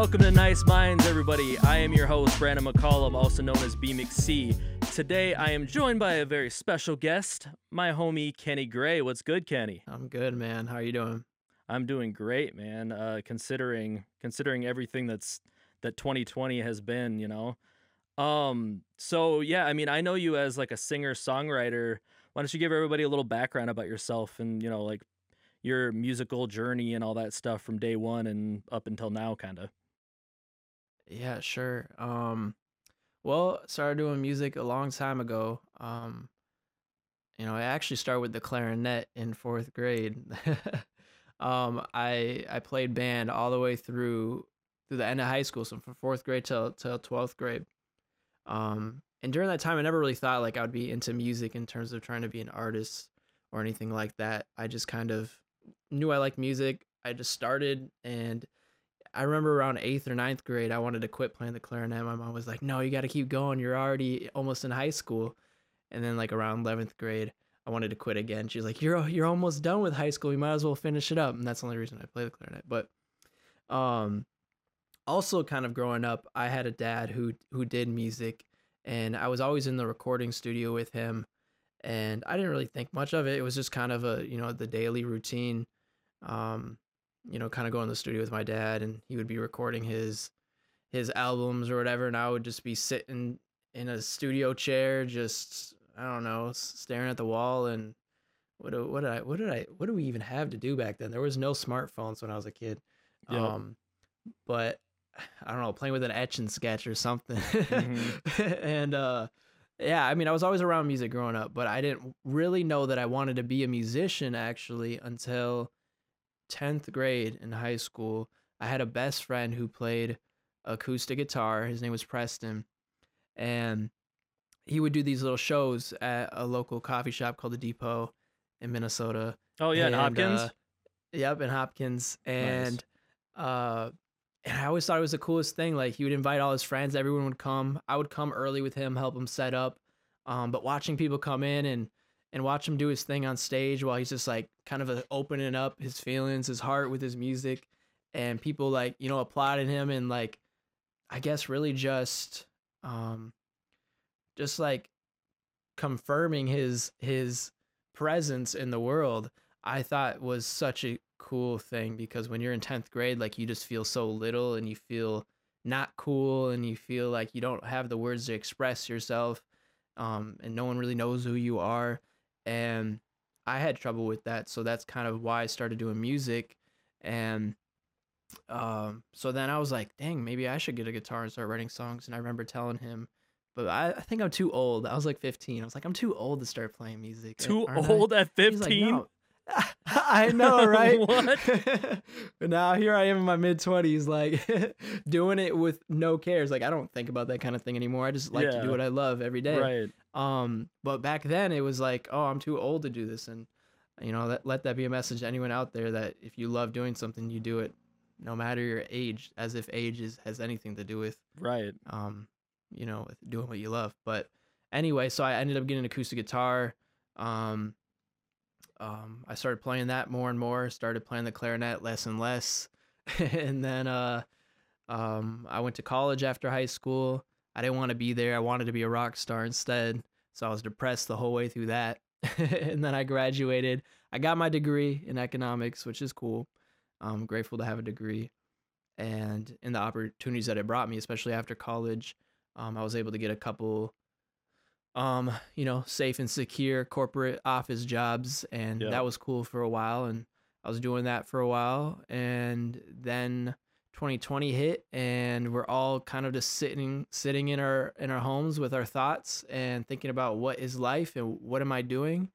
Welcome to Nice Minds, everybody. I am your host, Brandon McCollum, also known as B. Today, I am joined by a very special guest, my homie Kenny Gray. What's good, Kenny? I'm good, man. How are you doing? I'm doing great, man. Uh, considering considering everything that's that 2020 has been, you know. Um, so yeah, I mean, I know you as like a singer songwriter. Why don't you give everybody a little background about yourself and you know like your musical journey and all that stuff from day one and up until now, kind of. Yeah, sure. Um, well, started doing music a long time ago. Um, you know, I actually started with the clarinet in fourth grade. um, I I played band all the way through through the end of high school, so from fourth grade till till twelfth grade. Um, and during that time, I never really thought like I would be into music in terms of trying to be an artist or anything like that. I just kind of knew I liked music. I just started and I remember around eighth or ninth grade, I wanted to quit playing the clarinet. My mom was like, "No, you got to keep going. You're already almost in high school." And then, like around eleventh grade, I wanted to quit again. She's like, "You're you're almost done with high school. You might as well finish it up." And that's the only reason I play the clarinet. But, um, also kind of growing up, I had a dad who who did music, and I was always in the recording studio with him and I didn't really think much of it. It was just kind of a you know the daily routine. Um, you know, kind of go in the studio with my dad, and he would be recording his his albums or whatever, and I would just be sitting in a studio chair, just I don't know, staring at the wall. And what what did I what did I what do we even have to do back then? There was no smartphones when I was a kid. Yep. Um, but I don't know, playing with an etch and sketch or something. Mm-hmm. and uh yeah, I mean, I was always around music growing up, but I didn't really know that I wanted to be a musician actually until 10th grade in high school. I had a best friend who played acoustic guitar. His name was Preston. And he would do these little shows at a local coffee shop called the Depot in Minnesota. Oh yeah, and, in Hopkins. Uh, yep, in Hopkins. And nice. uh and I always thought it was the coolest thing. Like he would invite all his friends, everyone would come. I would come early with him, help him set up. Um, but watching people come in and and watch him do his thing on stage while he's just like kind of uh, opening up his feelings, his heart with his music, and people like you know applauding him and like I guess really just um just like confirming his his presence in the world. I thought was such a cool thing because when you're in 10th grade like you just feel so little and you feel not cool and you feel like you don't have the words to express yourself um, and no one really knows who you are and i had trouble with that so that's kind of why i started doing music and um, so then i was like dang maybe i should get a guitar and start writing songs and i remember telling him but I, I think i'm too old i was like 15 i was like i'm too old to start playing music too old I? at 15. I know, right? what? but now here I am in my mid twenties, like doing it with no cares. Like I don't think about that kind of thing anymore. I just like yeah. to do what I love every day. Right. Um, but back then it was like, oh, I'm too old to do this, and you know, let let that be a message to anyone out there that if you love doing something, you do it, no matter your age, as if age is, has anything to do with right. Um, you know, doing what you love. But anyway, so I ended up getting an acoustic guitar. Um, um, I started playing that more and more. Started playing the clarinet less and less, and then uh, um, I went to college after high school. I didn't want to be there. I wanted to be a rock star instead. So I was depressed the whole way through that. and then I graduated. I got my degree in economics, which is cool. I'm grateful to have a degree. And in the opportunities that it brought me, especially after college, um, I was able to get a couple um, you know, safe and secure corporate office jobs, and that was cool for a while. And I was doing that for a while, and then 2020 hit, and we're all kind of just sitting sitting in our in our homes with our thoughts and thinking about what is life and what am I doing,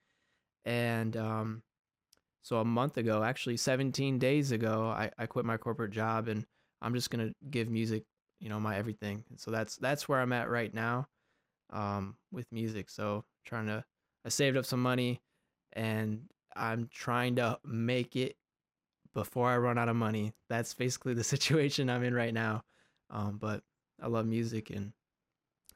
and um, so a month ago, actually 17 days ago, I, I quit my corporate job, and I'm just gonna give music, you know, my everything. And so that's that's where I'm at right now um, with music. So trying to, I saved up some money and I'm trying to make it before I run out of money. That's basically the situation I'm in right now. Um, but I love music and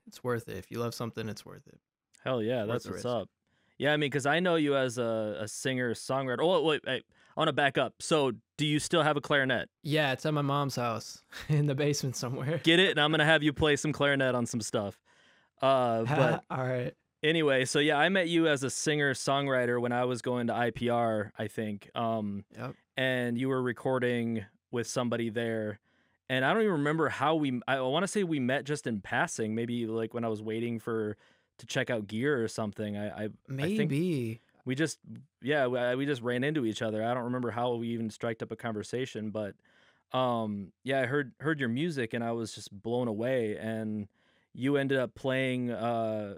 it's worth it. If you love something, it's worth it. Hell yeah, that's what's risk. up. Yeah, I mean, because I know you as a, a singer songwriter. Oh, wait, wait, I want to back up. So, do you still have a clarinet? Yeah, it's at my mom's house in the basement somewhere. Get it, and I'm gonna have you play some clarinet on some stuff. Uh, but all right. anyway, so yeah, I met you as a singer songwriter when I was going to IPR, I think. Um, Yep. And you were recording with somebody there. And I don't even remember how we. I want to say we met just in passing, maybe like when I was waiting for to check out gear or something. I, I I think Maybe. we just yeah we, we just ran into each other i don't remember how we even striked up a conversation but um yeah i heard heard your music and i was just blown away and you ended up playing uh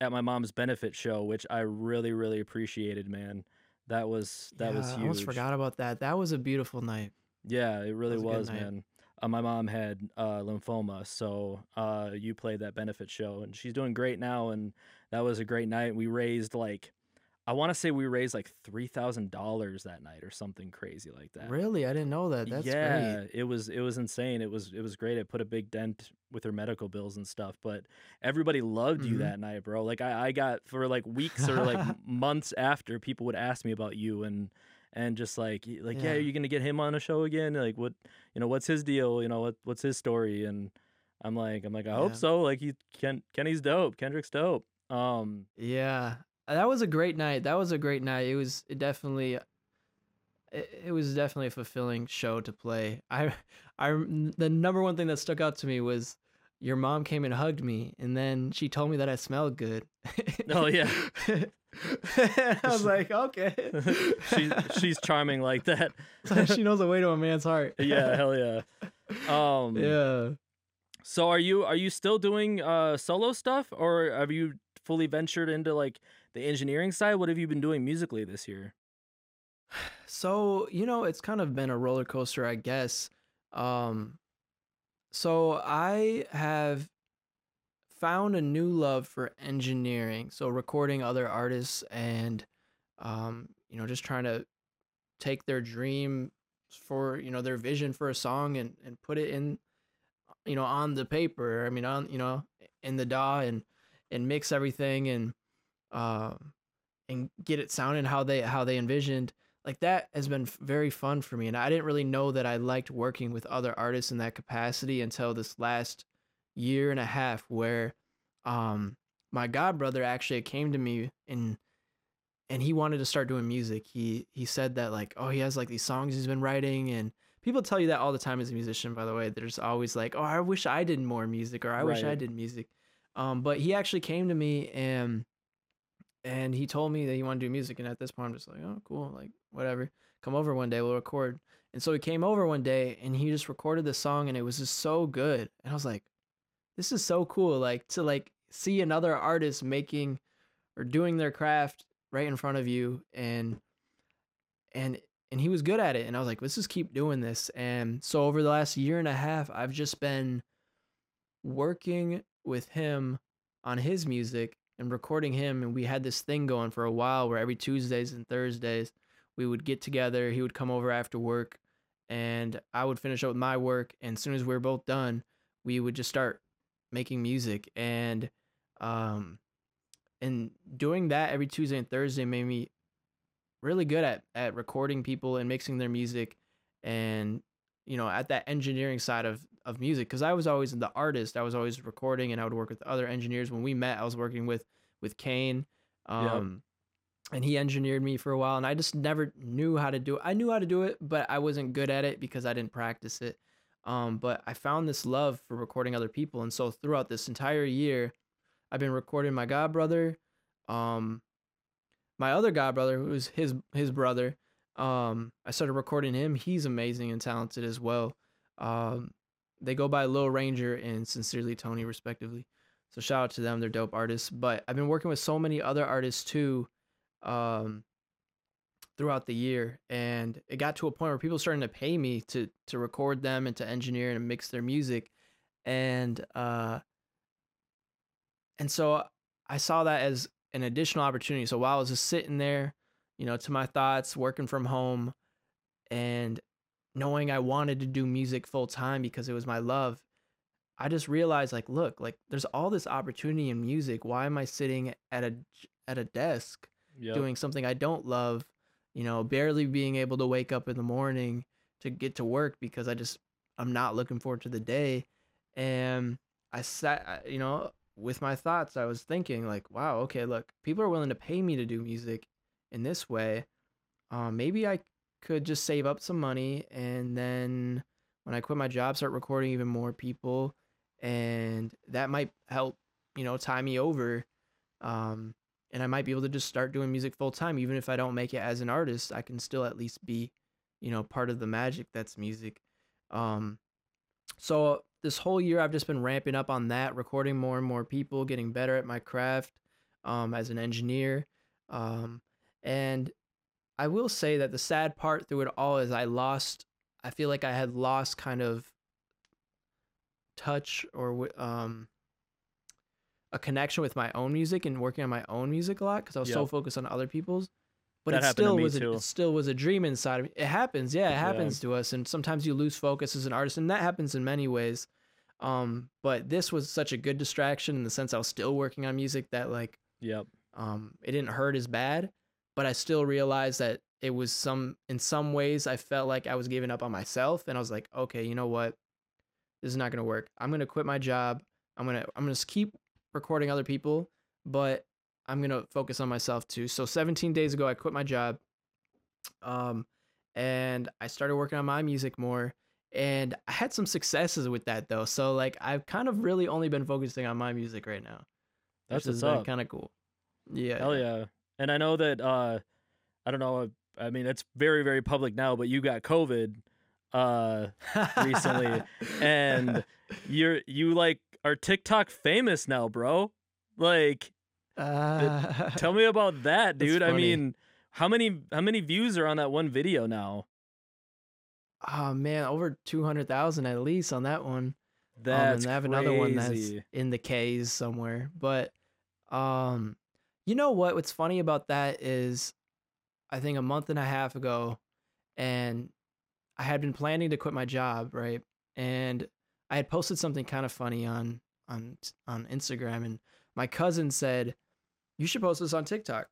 at my mom's benefit show which i really really appreciated man that was that was Yeah, huge I almost forgot about that. That was a beautiful night. yeah it really was was man uh, my mom had uh, lymphoma so uh, you played that benefit show and she's doing great now and that was a great night we raised like i want to say we raised like $3000 that night or something crazy like that Really? I didn't know that. That's yeah great. it was it was insane it was it was great it put a big dent with her medical bills and stuff but everybody loved you Mhm. that night bro like i, I got for like weeks or like months after people would ask me about you and and just like like yeah. Yeah. are you gonna get him on a show again like what you know what's his deal you know what what's his story and i'm like i'm like i hope so like he Ken, kenny's dope kendrick's dope um Yeah. Uh, That was a great night. That was a great night. It was it definitely it, it was definitely a fulfilling show to play. I I the number one thing that stuck out to me was your mom came and hugged me and then she told me that I smelled good. Oh, yeah. I was like, okay. she's she's charming like that she knows the way to a man's heart. yeah hell yeah um yeah. So are you are you still doing uh solo stuff or have you fully ventured into like the engineering side? What have you been doing musically this year? So, you know, it's kind of been a roller coaster, I guess. Um so I have found a new love for engineering. So recording other artists and um you know, just trying to take their dream for, you know, their vision for a song and and put it in you know, on the paper. I mean, on, you know, in the DAW and and mix everything and um and get it sounding how they how they envisioned like that has been very fun for me and i didn't really know that i liked working with other artists in that capacity until this last year and a half where um my god brother actually came to me and and he wanted to start doing music. He he said that like oh he has like these songs he's been writing and people tell you that all the time as a musician by the way there's always like oh i wish i did more music or i wish i did music um but he actually came to me and and he told me that he wanted to do music and at this point i'm just like oh cool like whatever come over one day we'll record. And so he came over one day and he just recorded the song and it was just so good and i was like this is so cool like to like see another artist making or doing their craft right in front of you and and and he was good at it and i was like let's just keep doing this and so over the last year and a half i've just been working with him on his music and recording him and we had this thing going for a while where every Tuesdays and Thursdays we would get together he would come over after work and I would finish up with my work and as soon as we were both done we would just start making music and um and doing that every Tuesday and Thursday made me really good at at recording people and mixing their music and you know at that engineering side of of music because I was always the artist I was always recording and I would work with other engineers. When we met I was working with with Kane um and he engineered me for a while and I just never knew how to do it I knew how to do it but I wasn't good at it because I didn't practice it. Um but I found this love for recording other people and so throughout this entire year I've been recording my god brother um my other god brother who's his his brother um I started recording him. He's amazing and talented as well. Um they go by Lil Ranger and Sincerely Tony respectively. So shout out to them they're dope artists. But I've been working with so many other artists too um throughout the year and it got to a point where people starting to pay me to to record them and to engineer and mix their music. And uh and so I saw that as an additional opportunity. So while I was just sitting there, you know, to my thoughts, working from home, and knowing I wanted to do music full time because it was my love, I just realized like, look, like there's all this opportunity in music. Why am I sitting at a at a desk Yep. doing something I don't love you know, barely being able to wake up in the morning to get to work because I just I'm not looking forward to the day. And I sat, you know, with my thoughts, I was thinking like, wow, okay, look, people are willing to pay me to do music in this way. Um, maybe I could just save up some money and then when I quit my job, start recording even more people, and that might help, you know, tie me over. Um, and I might be able to just start doing music full time, even if I don't make it as an artist. I can still at least be, you know, part of the magic that's music. Um, so this whole year, I've just been ramping up on that, recording more and more people, getting better at my craft um, as an engineer. Um, and I will say that the sad part through it all is I lost. I feel like I had lost kind of touch or um a connection with my own music and working on my own music a lot because I was so focused on other people's. But That it still was a, it still was a dream inside of me. It happens, yeah, it Yeah. happens to us, and sometimes you lose focus as an artist, and that happens in many ways. Um, but this was such a good distraction in the sense I was still working on music that like Yep. um, it didn't hurt as bad, but I still realized that it was some in some ways I felt like I was giving up on myself, and I was like, okay, you know what, this is not gonna work. I'm gonna quit my job. I'm gonna I'm gonna s- keep recording other people, but I'm gonna focus on myself too. So 17 days ago, I quit my job, um, and I started working on my music more. And I had some successes with that though. So like I've kind of really only been focusing on my music right now. That's which has been kind of cool. Yeah. Hell yeah. And I know that uh I don't know, I mean it's very very public now, but you got COVID uh recently, and you're you like are TikTok famous now, bro. Like Uh, tell me about that, dude. I mean, how many how many views are on that one video now? oh man, over two hundred thousand at least on that one. That's um, and I have another one that's in the K's somewhere. But um, you know what? What's funny about that is, I think a month and a half ago, and I had been planning to quit my job, right? And I had posted something kind of funny on on on Instagram, and my cousin said, "You should post this on TikTok."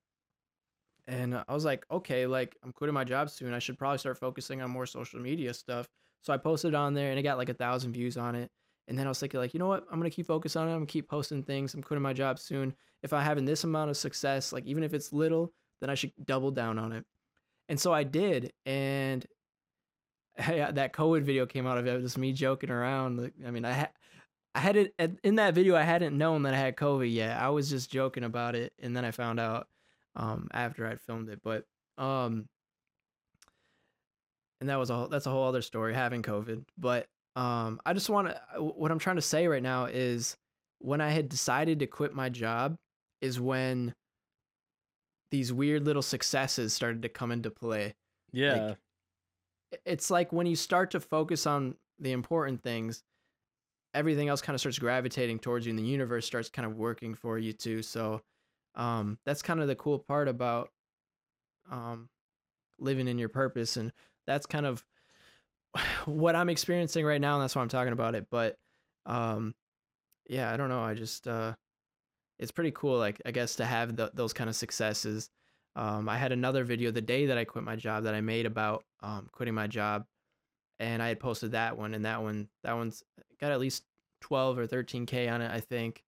And I was like, okay, like I'm quitting my job soon. I should probably start focusing on more social media stuff. So I posted on there and it got like a thousand views on it. And then I was thinking, like, you know what? I'm gonna keep focusing on it. I'm gonna keep posting things. I'm quitting my job soon. If I'm having this amount of success, like even if it's little, then I should double down on it. And so I did. And yeah, that COVID video came out of it. It was just me joking around. I mean, I had. I had it in that video. I hadn't known that I had COVID yet. I was just joking about it, and then I found out um, after I'd filmed it. But um, and that was a that's a whole other story having COVID. But um, I just want to what I'm trying to say right now is when I had decided to quit my job is when these weird little successes started to come into play. Yeah. It's like when you start to focus on the important things, everything else kind of starts gravitating towards you and the universe starts kind of working for you too. So um that's kind of the cool part about um living in your purpose and that's kind of what I'm experiencing right now and that's why I'm talking about it. But um yeah, I don't know. I just uh it's pretty cool like I guess to have the, those kind of successes. Um I had another video the day that I quit my job that I made about um quitting my job and I had posted that one and that one that one's got at least 12 or 13k on it, I think.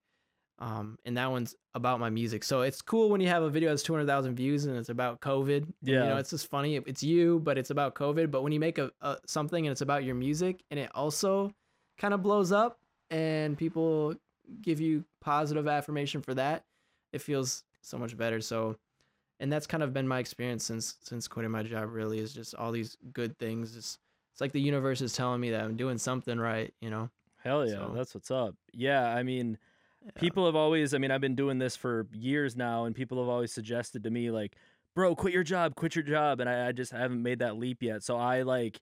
Um, and that one's about my music. So it's cool when you have a video that's 200,000 views and it's about COVID. And, You know, Yeah. it's just funny. It's you, but it's about COVID. But when you make a, a something and it's about your music and it also kind of blows up and people give you positive affirmation for that, it feels so much better. So, and that's kind of been my experience since since quitting my job. Really, is just all these good things. Just it's like the universe is telling me that I'm doing something right. You know. Hell yeah, So- that's what's up. Yeah, I mean, Yeah. People have always, I mean, I've been doing this for years now, and people have always suggested to me, like, bro, quit your job, quit your job. And I, I just haven't made that leap yet. So I like,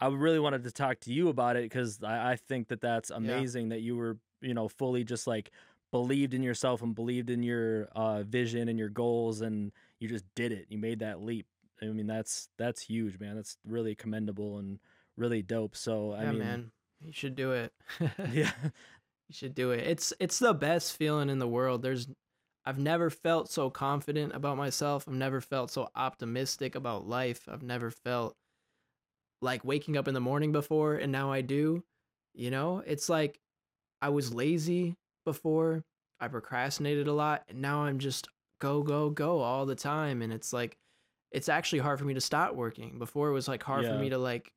I really wanted to talk to you about it because I, I think that that's amazing that you were, you know, fully just like believed in yourself and believed in your uh, vision and your goals, and you just did it. You made that leap. I mean, that's that's huge, man. That's really commendable and really dope. So I yeah, mean, man, you should do it. yeah, you should do it. It's it's the best feeling in the world. There's I've never felt so confident about myself. I've never felt so optimistic about life. I've never felt like waking up in the morning before and now I do. You know, it's like I was lazy before. I procrastinated a lot and now I'm just go go go all the time and it's like it's actually hard for me to stop working. Before it was like hard for me to like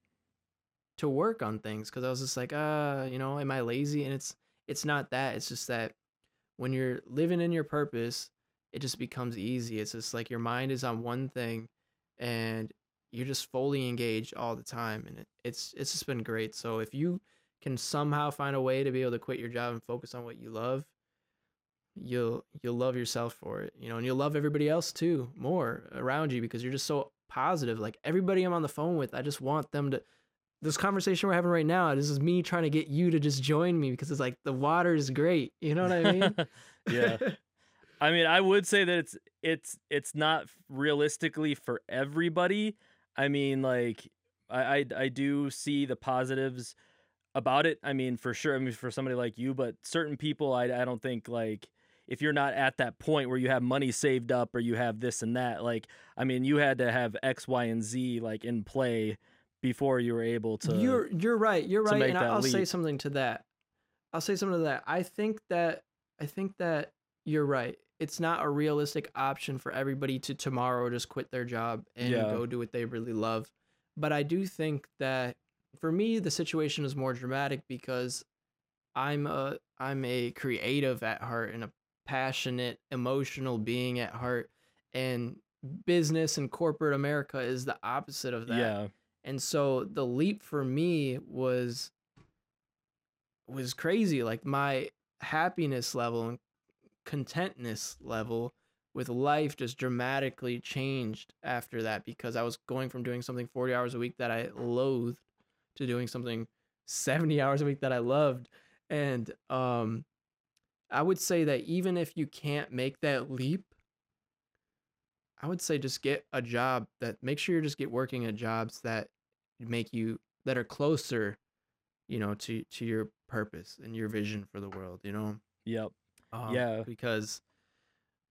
to work on things cuz I was just like, uh, you know, am I lazy? And it's it's not that. It's just that when you're living in your purpose, it just becomes easy. It's just like your mind is on one thing and you're just fully engaged all the time and it, it's it's just been great. So if you can somehow find a way to be able to quit your job and focus on what you love, you'll you'll love yourself for it. You know, and you'll love everybody else too more around you because you're just so positive. Like everybody I'm on the phone with, I just want them to this conversation we're having right now, this is me trying to get you to just join me because it's like the water is great. You know what I mean? yeah. I mean, I would say that it's it's it's not realistically for everybody. I mean, like I I, I do see the positives about it. I mean, for sure. I mean, for somebody like you, but certain people, I I don't think like if you're not at that point where you have money saved up or you have this and that, like I mean, you had to have X, Y, and Z like in play before you were able to. you're you're right. You're right, and I'll say something to that. I'll say something to that. I think that I think that you're right. It's not a realistic option for everybody to tomorrow just quit their job and Yeah. go do what they really love. But I do think that for me the situation is more dramatic because I'm a I'm a creative at heart and a passionate, emotional being at heart and business and corporate America is the opposite of that. yeah, And so the leap for me was was crazy. Like my happiness level and contentness level with life just dramatically changed after that because I was going from doing something 40 hours a week that I loathed to doing something 70 hours a week that I loved. And um I would say that even if you can't make that leap, I would say just get a job that make sure you just get working at jobs that make you that are closer, you know, to to your purpose and your vision for the world, you know. yep, Um, Yeah. because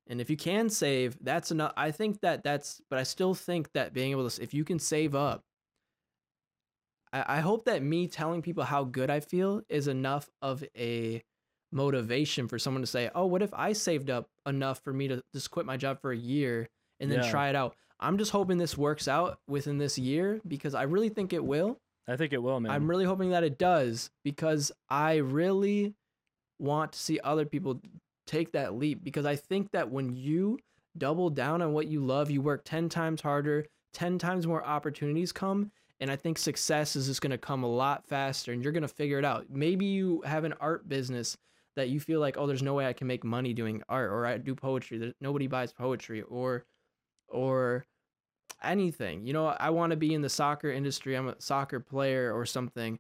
and if you can save, that's enough. I think that that's, but I still think that being able to, if you can save up, I, I hope that me telling people how good I feel is enough of a motivation for someone to say, oh, what if I saved up enough for me to just quit my job for a year and then Yeah. try it out? I'm just hoping this works out within this year because I really think it will. I think it will, man. I'm really hoping that it does because I really want to see other people take that leap because I think that when you double down on what you love, you work 10 times harder, 10 times more opportunities come, and I think success is just going to come a lot faster and you're going to figure it out. Maybe you have an art business that you feel like, "Oh, there's no way I can make money doing art or I do poetry. There, nobody buys poetry or or anything. You know, I want to be in the soccer industry. I'm a soccer player or something.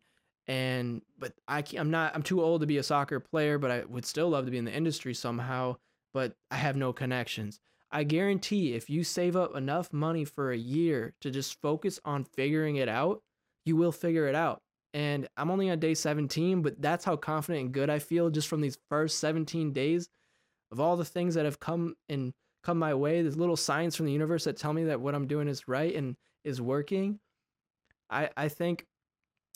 And but I can't, I'm not I'm too old to be a soccer player, but I would still love to be in the industry somehow, but I have no connections. I guarantee if you save up enough money for a year to just focus on figuring it out, you will figure it out. And I'm only on day 17, but that's how confident and good I feel just from these first 17 days of all the things that have come and come my way. There's little signs from the universe that tell me that what I'm doing is right and is working. I I think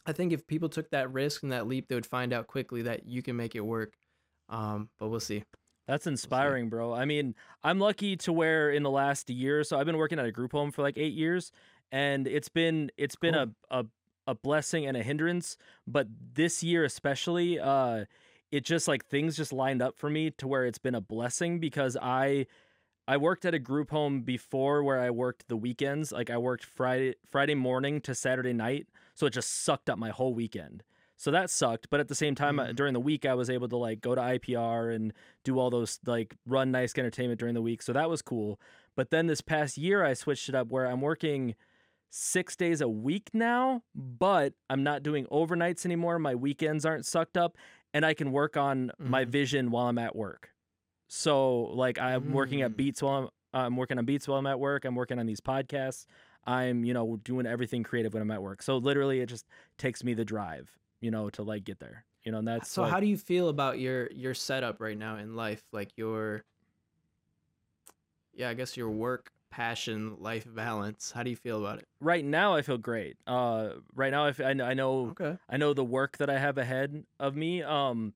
I think if people took that risk and that leap, they would find out quickly that you can make it work. Um, but we'll see. That's inspiring, bro. I mean, I'm lucky to where in the last year, or so I've been working at a group home for like eight years, and it's been it's been a, a a blessing and a hindrance. But this year especially, uh, it just like things just lined up for me to where it's been a blessing because I I worked at a group home before where I worked the weekends. Like I worked Friday Friday morning to Saturday night, so it just sucked up my whole weekend. So that sucked, but at the same time uh, Mhm. during the week I was able to like go to IPR and do all those like run nice entertainment during the week. So that was cool. But then this past year I switched it up where I'm working 6 days a week now, but I'm not doing overnights anymore. My weekends aren't sucked up and I can work on my Mhm. vision while I'm at work. So like I'm working at Mm. Beats while I'm I'm working on Beats while I'm at work. I'm working on these podcasts. I'm, you know, doing everything creative when I'm at work. So literally it just takes me the drive, you know, to like get there. You know, and that's so like, how do you feel about your your setup right now in life? Like your yeah, I guess your work, passion, life balance. How do you feel about it? Right now, I feel great. Uh, right now, I, I kn- I know Okay. I know the work that I have ahead of me. Um,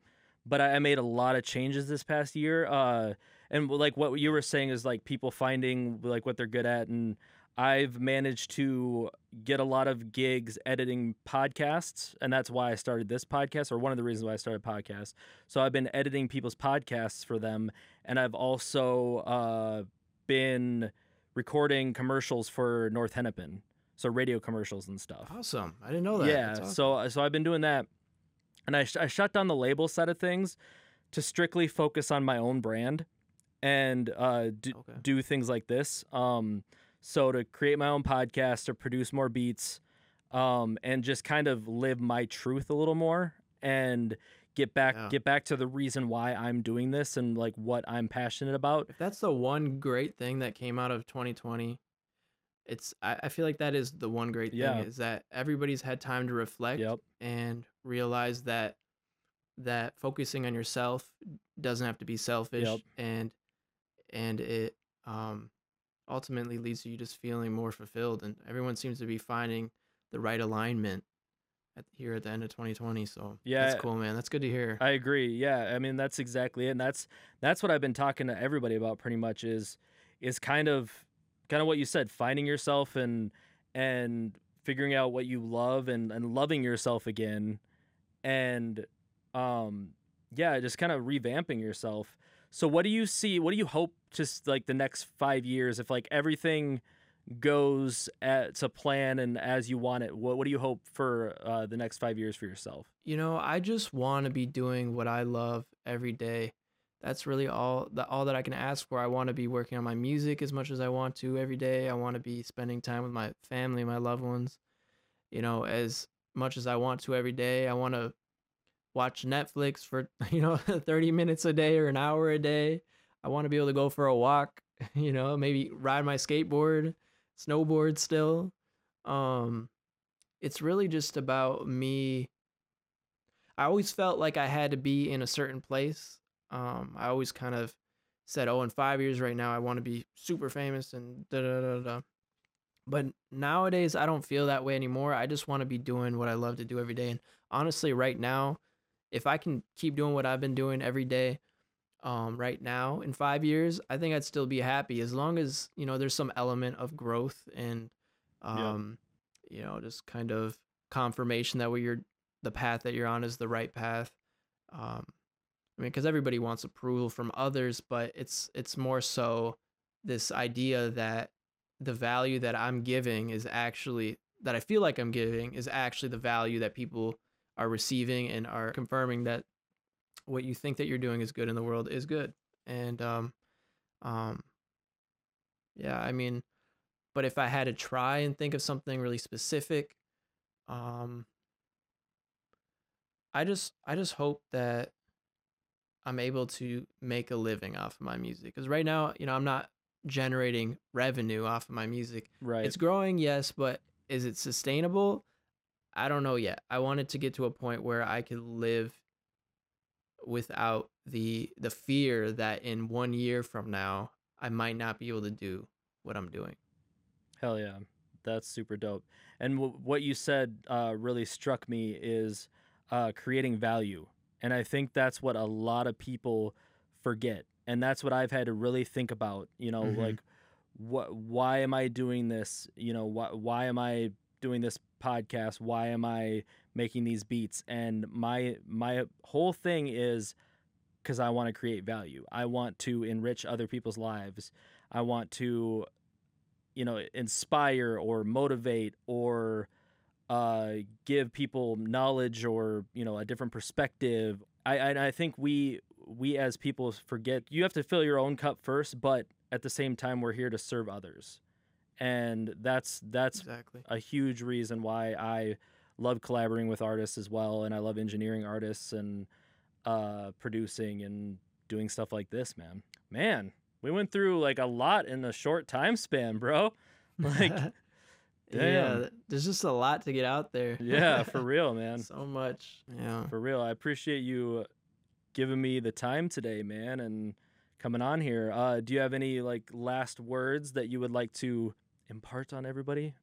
but I, I made a lot of changes this past year. Uh, and like what you were saying is like people finding like what they're good at, and I've managed to get a lot of gigs editing podcasts, and that's why I started this podcast, or one of the reasons why I started podcasts. So I've been editing people's podcasts for them, and I've also uh, been recording commercials for North Hennepin, so radio commercials and stuff. Awesome. I didn't know that. Yeah, awesome. so uh, so I've been doing that, and I sh- I shut down the label side of things to strictly focus on my own brand and uh, do, Okay. do things like this. Um, so to create my own podcast, to produce more beats, um, and just kind of live my truth a little more and get back Yeah. get back to the reason why I'm doing this and like what I'm passionate about. If that's the one great thing that came out of 2020, it's I, I feel like that is the one great thing Yeah. is that everybody's had time to reflect Yep. and realize that that focusing on yourself doesn't have to be selfish Yep. and and it um ultimately leads to you just feeling more fulfilled and everyone seems to be finding the right alignment at, here at the end of 2020 so Yeah, that's cool man that's good to hear I agree. Yeah, I mean that's exactly it, and that's that's what I've been talking to everybody about. Pretty much is is kind of kind of what you said, finding yourself and and figuring out what you love and and loving yourself again, and um yeah, just kind of revamping yourself. So what do you see? What do you hope just like the next five years if like everything goes at, to plan and as you want it? What what do you hope for uh, the next five years for yourself? You know, I just want to be doing what I love every day. That's really all that all that I can ask for. I want to be working on my music as much as I want to every day. I want to be spending time with my family, my loved ones, you know, as much as I want to every day. I want to watch Netflix for, you know, 30 minutes a day or an hour a day. I want to be able to go for a walk, you know, maybe ride my skateboard, snowboard still. Um it's really just about me I always felt like I had to be in a certain place. Um, I always kind of said, "Oh, in five years, right now, I want to be super famous," and da da da da. But nowadays, I don't feel that way anymore. I just want to be doing what I love to do every day. And honestly, right now, if I can keep doing what I've been doing every day, um, right now in five years, I think I'd still be happy as long as you know there's some element of growth and, Yeah. um, you know, just kind of confirmation that what you're the path that you're on is the right path. Um, I mean, because everybody wants approval from others, but it's it's more so this idea that the value that I'm giving is actually that I feel like I'm giving is actually the value that people are receiving and are confirming that what you think that you're doing is good in the world is good. And um, um, yeah, I mean, but if I had to try and think of something really specific, um, I just I just hope that I'm able to make a living off of my music. Because right now, you know, I'm not generating revenue off of my music. Right. It's growing, yes, but is it sustainable? I don't know yet. I wanted to get to a point where I could live without the the fear that in one year from now I might not be able to do what I'm doing. Hell yeah, that's super dope. And w- what you said uh, really struck me is uh, creating value, and I think that's what a lot of people forget, and that's what I've had to really think about. You know, Mhm. like what? Why am I doing this? You know, why? Why am I doing this podcast? Why am I making these beats? And my my whole thing is because I want to create value. I want to enrich other people's lives. I want to you know inspire or motivate or uh, give people knowledge or you know a different perspective I, I i think we we as people forget you have to fill your own cup first but at the same time we're here to serve others and that's that's Exactly. a huge reason why I love collaborating with artists as well, and I love engineering artists and uh, producing and doing stuff like this, man. Man, we went through like a lot in a short time span, bro. Like, yeah, damn. th- there's just a lot to get out there. yeah, for real, man. so much. Yeah. For real. I appreciate you giving me the time today, man, and coming on here. Uh, do you have any like last words that you would like to impart on everybody?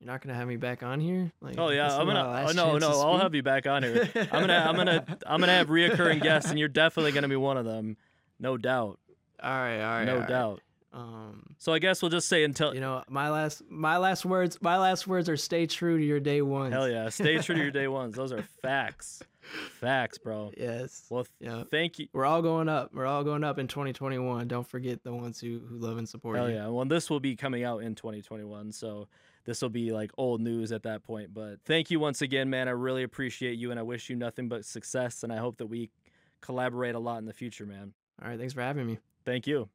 You're not gonna have me back on here? Like, Oh yeah, I'm gonna. Oh, no, no, to I'll have you back on here. I'm gonna, I'm gonna, I'm gonna have reoccurring guests, and you're definitely gonna be one of them, no doubt, All right, all right, no all right. doubt. Um, So I guess we'll just say until you know, my last, my last words, my last words are stay true to your day ones. hell yeah, stay true to your day ones. Those are facts, facts, bro. Yes. Well, th- Yeah. thank you. We're all going up. We're all going up in 2021. Don't forget the ones who, who love and support Hell you. yeah. Well, this will be coming out in 2021, so this will be like old news at that point. But thank you once again, man. I really appreciate you, and I wish you nothing but success. And I hope that we collaborate a lot in the future, man. All right. Thanks for having me. Thank you.